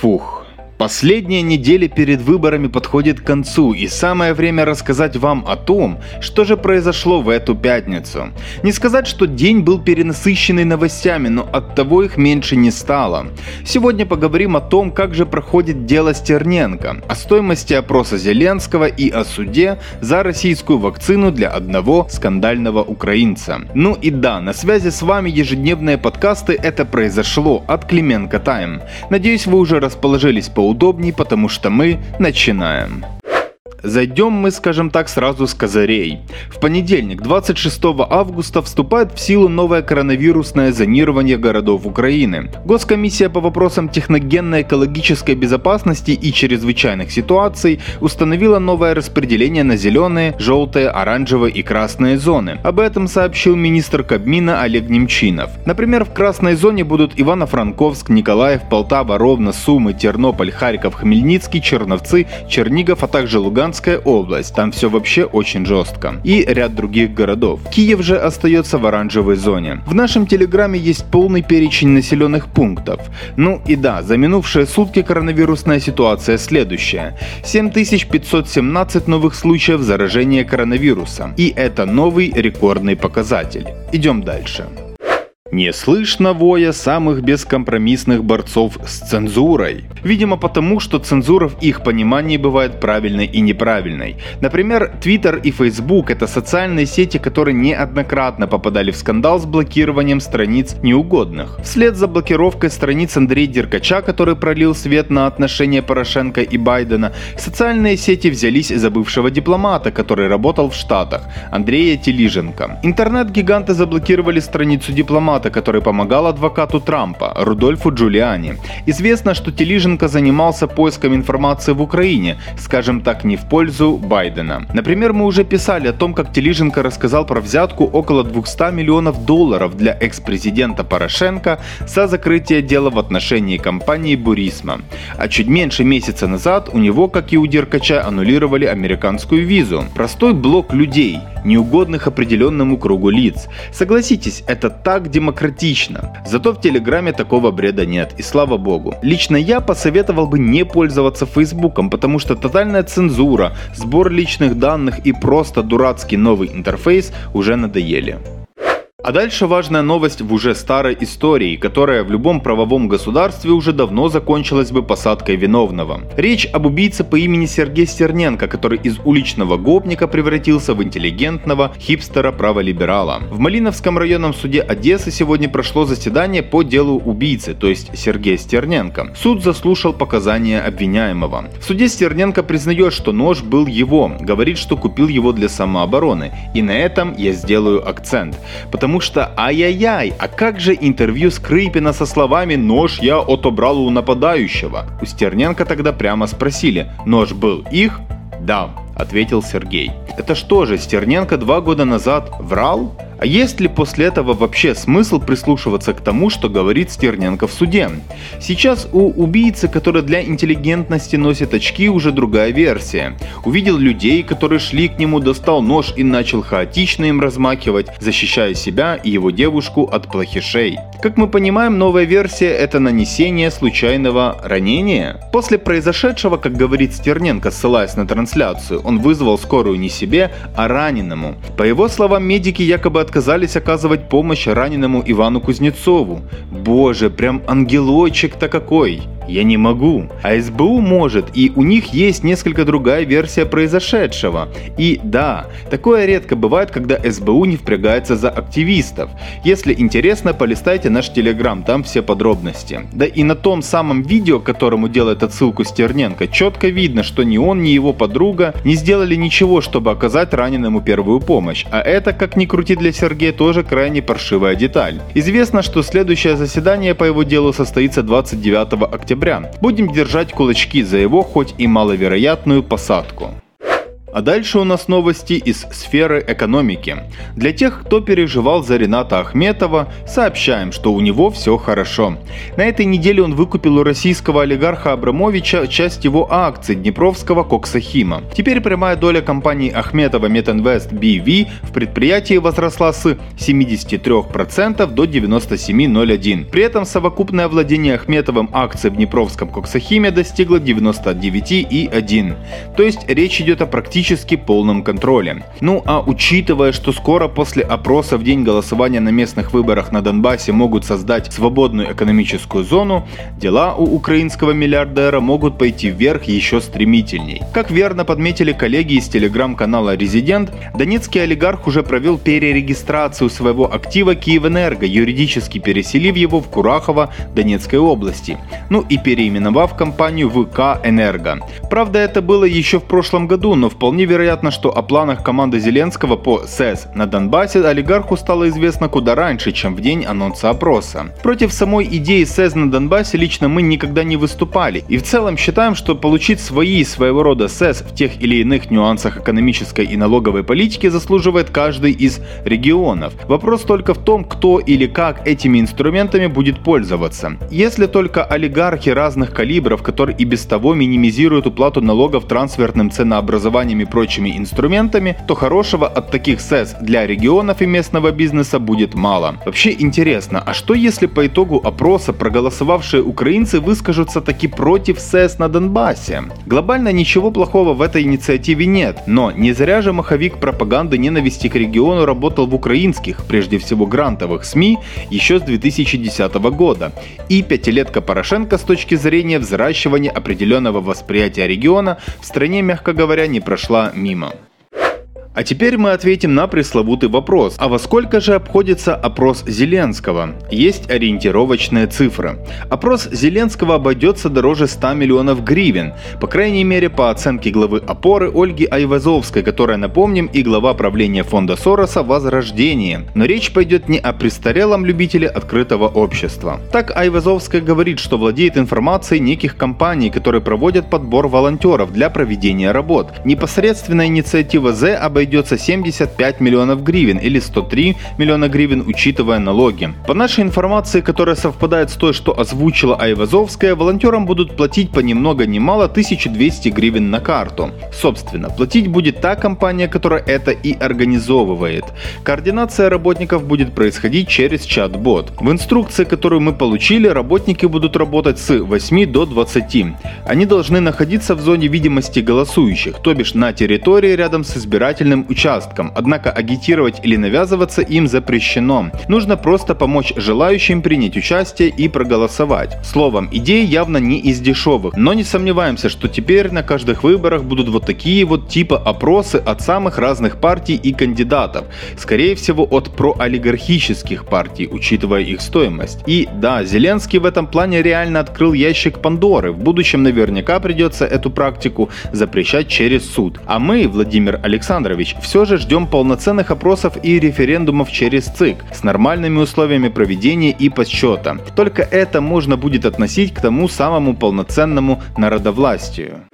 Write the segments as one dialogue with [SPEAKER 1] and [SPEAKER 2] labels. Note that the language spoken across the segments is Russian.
[SPEAKER 1] Фух. Последняя неделя перед выборами подходит к концу, и самое время рассказать вам о том, что же произошло в эту пятницу. Не сказать, что день был перенасыщенный новостями, но от того их меньше не стало. Сегодня поговорим о том, как же проходит дело Стерненко, о стоимости опроса Зеленского и о суде за российскую вакцину для одного скандального украинца. Ну и да, на связи с вами ежедневные подкасты «Это произошло» от Клименко Тайм. Надеюсь, вы уже расположились по поудобней, потому что мы начинаем. Зайдем мы, скажем так, сразу с козырей. В понедельник, 26 августа, вступает в силу новое коронавирусное зонирование городов Украины. Госкомиссия по вопросам техногенно-экологической безопасности и чрезвычайных ситуаций установила новое распределение на зеленые, желтые, оранжевые и красные зоны. Об этом сообщил министр Кабмина Олег Немчинов. Например, в красной зоне будут Ивано-Франковск, Николаев, Полтава, Ровно, Сумы, Тернополь, Харьков, Хмельницкий, Черновцы, Чернигов, а также Луганск Луганская область, там все вообще очень жестко. И ряд других городов. Киев же остается в оранжевой зоне. В нашем телеграме есть полный перечень населенных пунктов. Ну и да, за минувшие сутки коронавирусная ситуация следующая. 7517 новых случаев заражения коронавирусом. И это новый рекордный показатель. Идем дальше. Не слышно воя самых бескомпромиссных борцов с цензурой. Видимо потому, что цензура в их понимании бывает правильной и неправильной. Например, Twitter и Facebook – это социальные сети, которые неоднократно попадали в скандал с блокированием страниц неугодных. Вслед за блокировкой страниц Андрея Деркача, который пролил свет на отношения Порошенко и Байдена, социальные сети взялись за бывшего дипломата, который работал в Штатах, Андрея Телиженко. Интернет-гиганты заблокировали страницу дипломата, адвоката, который помогал адвокату Трампа, Рудольфу Джулиани. Известно, что Телиженко занимался поиском информации в Украине, скажем так, не в пользу Байдена. Например, мы уже писали о том, как Телиженко рассказал про взятку около 200 миллионов долларов для экс-президента Порошенко за закрытие дела в отношении компании Бурисма. А чуть меньше месяца назад у него, как и у Деркача, аннулировали американскую визу. Простой блок людей, неугодных определенному кругу лиц. Согласитесь, это так демократично демократично. Зато в Телеграме такого бреда нет, и слава богу. Лично я посоветовал бы не пользоваться Фейсбуком, потому что тотальная цензура, сбор личных данных и просто дурацкий новый интерфейс уже надоели. А дальше важная новость в уже старой истории, которая в любом правовом государстве уже давно закончилась бы посадкой виновного. Речь об убийце по имени Сергей Стерненко, который из уличного гопника превратился в интеллигентного хипстера-праволиберала. В Малиновском районном суде Одессы сегодня прошло заседание по делу убийцы, то есть Сергея Стерненко. Суд заслушал показания обвиняемого. В суде Стерненко признает, что нож был его, говорит, что купил его для самообороны. И на этом я сделаю акцент. Потому потому что ай-яй-яй, а как же интервью Скрипина со словами «нож я отобрал у нападающего»? У Стерненко тогда прямо спросили «нож был их?» «Да», ответил Сергей. Это что же, Стерненко два года назад врал? А есть ли после этого вообще смысл прислушиваться к тому, что говорит Стерненко в суде? Сейчас у убийцы, который для интеллигентности носит очки, уже другая версия. Увидел людей, которые шли к нему, достал нож и начал хаотично им размахивать, защищая себя и его девушку от плохишей. Как мы понимаем, новая версия это нанесение случайного ранения. После произошедшего, как говорит Стерненко, ссылаясь на трансляцию, он вызвал скорую не себе, а раненому. По его словам, медики якобы отказались оказывать помощь раненому Ивану Кузнецову. Боже, прям ангелочек-то какой! Я не могу. А СБУ может, и у них есть несколько другая версия произошедшего. И да, такое редко бывает, когда СБУ не впрягается за активистов. Если интересно, полистайте наш телеграм, там все подробности. Да и на том самом видео, которому делает отсылку Стерненко, четко видно, что ни он, ни его подруга не сделали ничего, чтобы оказать раненому первую помощь. А это, как ни крути для Сергея, тоже крайне паршивая деталь. Известно, что следующее заседание по его делу состоится 29 октября. Будем держать кулачки за его хоть и маловероятную посадку. А дальше у нас новости из сферы экономики. Для тех, кто переживал за Рената Ахметова, сообщаем, что у него все хорошо. На этой неделе он выкупил у российского олигарха Абрамовича часть его акций Днепровского Коксахима. Теперь прямая доля компании Ахметова Метинвест BV в предприятии возросла с 73% до 97,01. При этом совокупное владение Ахметовым акций в Днепровском Коксахиме достигло 99,1. То есть речь идет о практически практически полном контроле. Ну а учитывая, что скоро после опроса в день голосования на местных выборах на Донбассе могут создать свободную экономическую зону, дела у украинского миллиардера могут пойти вверх еще стремительней. Как верно подметили коллеги из телеграм-канала «Резидент», донецкий олигарх уже провел перерегистрацию своего актива «Киевэнерго», юридически переселив его в Курахово Донецкой области, ну и переименовав компанию в «К-Энерго». Правда, это было еще в прошлом году, но вполне Вполне вероятно, что о планах команды Зеленского по СЭС на Донбассе олигарху стало известно куда раньше, чем в день анонса опроса. Против самой идеи СЭС на Донбассе лично мы никогда не выступали и в целом считаем, что получить свои своего рода СЭС в тех или иных нюансах экономической и налоговой политики заслуживает каждый из регионов. Вопрос только в том, кто или как этими инструментами будет пользоваться. Если только олигархи разных калибров, которые и без того минимизируют уплату налогов трансферным ценообразованием и прочими инструментами, то хорошего от таких СЭС для регионов и местного бизнеса будет мало. Вообще интересно, а что если по итогу опроса проголосовавшие украинцы выскажутся таки против СЭС на Донбассе? Глобально ничего плохого в этой инициативе нет, но не зря же маховик пропаганды ненависти к региону работал в украинских, прежде всего грантовых СМИ, еще с 2010 года. И пятилетка Порошенко с точки зрения взращивания определенного восприятия региона в стране, мягко говоря, не прошла прошла мимо. А теперь мы ответим на пресловутый вопрос. А во сколько же обходится опрос Зеленского? Есть ориентировочная цифра. Опрос Зеленского обойдется дороже 100 миллионов гривен. По крайней мере, по оценке главы опоры Ольги Айвазовской, которая, напомним, и глава правления фонда Сороса «Возрождение». Но речь пойдет не о престарелом любителе открытого общества. Так Айвазовская говорит, что владеет информацией неких компаний, которые проводят подбор волонтеров для проведения работ. Непосредственно инициатива З об обойдется 75 миллионов гривен или 103 миллиона гривен, учитывая налоги. По нашей информации, которая совпадает с той, что озвучила Айвазовская, волонтерам будут платить по ни много ни мало 1200 гривен на карту. Собственно, платить будет та компания, которая это и организовывает. Координация работников будет происходить через чат-бот. В инструкции, которую мы получили, работники будут работать с 8 до 20. Они должны находиться в зоне видимости голосующих, то бишь на территории рядом с избирательным избирательным участкам, однако агитировать или навязываться им запрещено. Нужно просто помочь желающим принять участие и проголосовать. Словом, идея явно не из дешевых, но не сомневаемся, что теперь на каждых выборах будут вот такие вот типа опросы от самых разных партий и кандидатов. Скорее всего от проолигархических партий, учитывая их стоимость. И да, Зеленский в этом плане реально открыл ящик Пандоры. В будущем наверняка придется эту практику запрещать через суд. А мы, Владимир Александрович, Викторович, все же ждем полноценных опросов и референдумов через ЦИК с нормальными условиями проведения и подсчета. Только это можно будет относить к тому самому полноценному народовластию.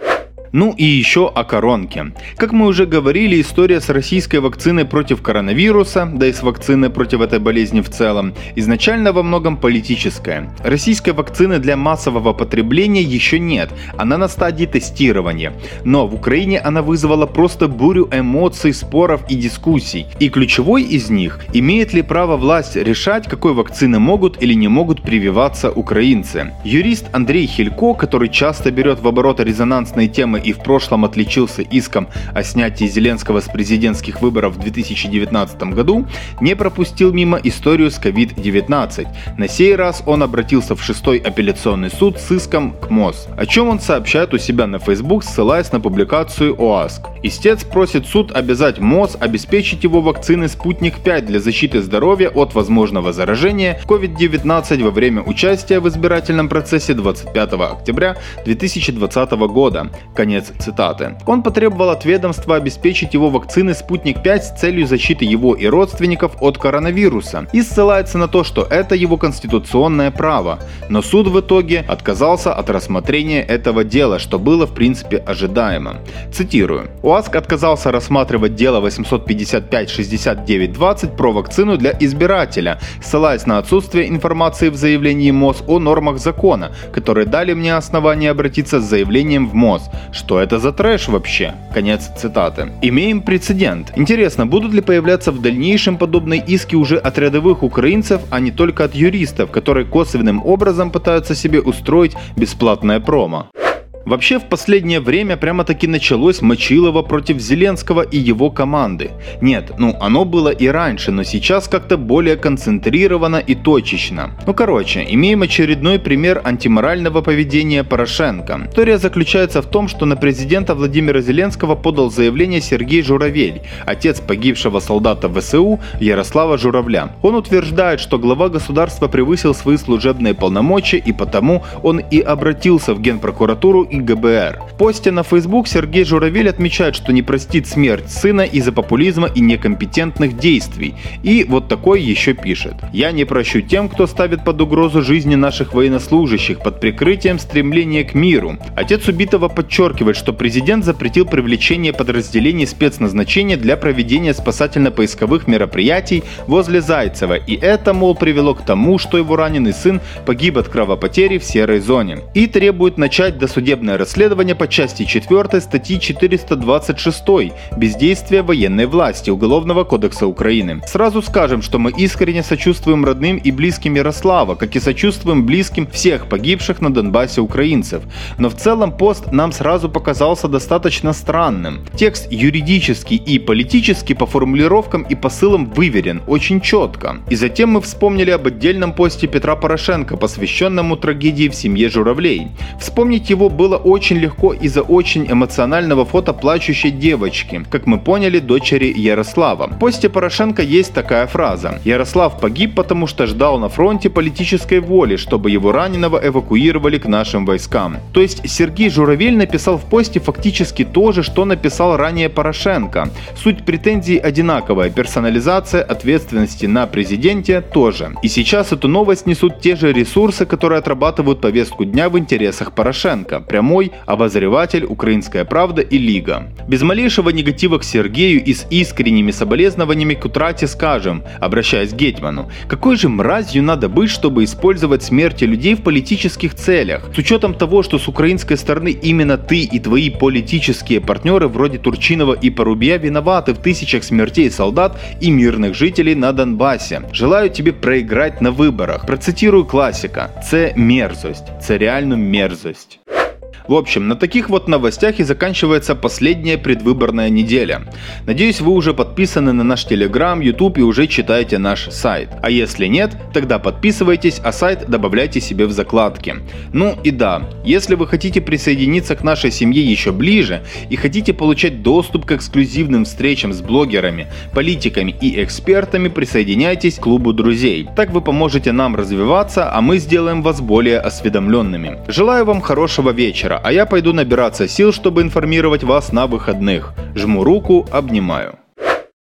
[SPEAKER 1] Ну и еще о коронке. Как мы уже говорили, история с российской вакциной против коронавируса, да и с вакциной против этой болезни в целом, изначально во многом политическая. Российской вакцины для массового потребления еще нет, она на стадии тестирования. Но в Украине она вызвала просто бурю эмоций, споров и дискуссий. И ключевой из них, имеет ли право власть решать, какой вакцины могут или не могут прививаться украинцы. Юрист Андрей Хилько, который часто берет в оборот резонансные темы и в прошлом отличился иском о снятии Зеленского с президентских выборов в 2019 году, не пропустил мимо историю с COVID-19. На сей раз он обратился в шестой апелляционный суд с иском к МОЗ, о чем он сообщает у себя на Facebook, ссылаясь на публикацию ОАСК. Истец просит суд обязать МОЗ обеспечить его вакцины «Спутник-5» для защиты здоровья от возможного заражения COVID-19 во время участия в избирательном процессе 25 октября 2020 года. Конец цитаты. Он потребовал от ведомства обеспечить его вакцины «Спутник-5» с целью защиты его и родственников от коронавируса и ссылается на то, что это его конституционное право. Но суд в итоге отказался от рассмотрения этого дела, что было в принципе ожидаемо. Цитирую. У ВАСК отказался рассматривать дело 855-6920 про вакцину для избирателя, ссылаясь на отсутствие информации в заявлении МОЗ о нормах закона, которые дали мне основание обратиться с заявлением в МОЗ. Что это за трэш вообще? Конец цитаты. Имеем прецедент. Интересно, будут ли появляться в дальнейшем подобные иски уже от рядовых украинцев, а не только от юристов, которые косвенным образом пытаются себе устроить бесплатное промо? Вообще в последнее время прямо-таки началось Мочилово против Зеленского и его команды. Нет, ну оно было и раньше, но сейчас как-то более концентрировано и точечно. Ну короче, имеем очередной пример антиморального поведения Порошенко. История заключается в том, что на президента Владимира Зеленского подал заявление Сергей Журавель, отец погибшего солдата ВСУ Ярослава Журавля. Он утверждает, что глава государства превысил свои служебные полномочия и потому он и обратился в Генпрокуратуру и ГБР. В посте на Facebook Сергей Журавель отмечает, что не простит смерть сына из-за популизма и некомпетентных действий. И вот такой еще пишет. «Я не прощу тем, кто ставит под угрозу жизни наших военнослужащих под прикрытием стремления к миру». Отец убитого подчеркивает, что президент запретил привлечение подразделений спецназначения для проведения спасательно-поисковых мероприятий возле Зайцева. И это, мол, привело к тому, что его раненый сын погиб от кровопотери в серой зоне. И требует начать досудебное уголовное расследование по части 4 статьи 426 «Бездействие военной власти» Уголовного кодекса Украины. Сразу скажем, что мы искренне сочувствуем родным и близким Ярослава, как и сочувствуем близким всех погибших на Донбассе украинцев. Но в целом пост нам сразу показался достаточно странным. Текст юридически и политически по формулировкам и посылам выверен очень четко. И затем мы вспомнили об отдельном посте Петра Порошенко, посвященному трагедии в семье журавлей. Вспомнить его было было очень легко из-за очень эмоционального фото плачущей девочки, как мы поняли, дочери Ярослава. В посте Порошенко есть такая фраза. Ярослав погиб, потому что ждал на фронте политической воли, чтобы его раненого эвакуировали к нашим войскам. То есть Сергей Журавель написал в посте фактически то же, что написал ранее Порошенко. Суть претензий одинаковая, персонализация ответственности на президенте тоже. И сейчас эту новость несут те же ресурсы, которые отрабатывают повестку дня в интересах Порошенко прямой обозреватель «Украинская правда» и «Лига». Без малейшего негатива к Сергею и с искренними соболезнованиями к утрате скажем, обращаясь к Гетману, какой же мразью надо быть, чтобы использовать смерти людей в политических целях, с учетом того, что с украинской стороны именно ты и твои политические партнеры вроде Турчинова и Порубия виноваты в тысячах смертей солдат и мирных жителей на Донбассе. Желаю тебе проиграть на выборах. Процитирую классика. Це мерзость. Це реально мерзость. В общем, на таких вот новостях и заканчивается последняя предвыборная неделя. Надеюсь, вы уже подписаны на наш Telegram, YouTube и уже читаете наш сайт. А если нет, тогда подписывайтесь, а сайт добавляйте себе в закладки. Ну и да, если вы хотите присоединиться к нашей семье еще ближе и хотите получать доступ к эксклюзивным встречам с блогерами, политиками и экспертами, присоединяйтесь к клубу друзей. Так вы поможете нам развиваться, а мы сделаем вас более осведомленными. Желаю вам хорошего вечера а я пойду набираться сил, чтобы информировать вас на выходных. Жму руку, обнимаю.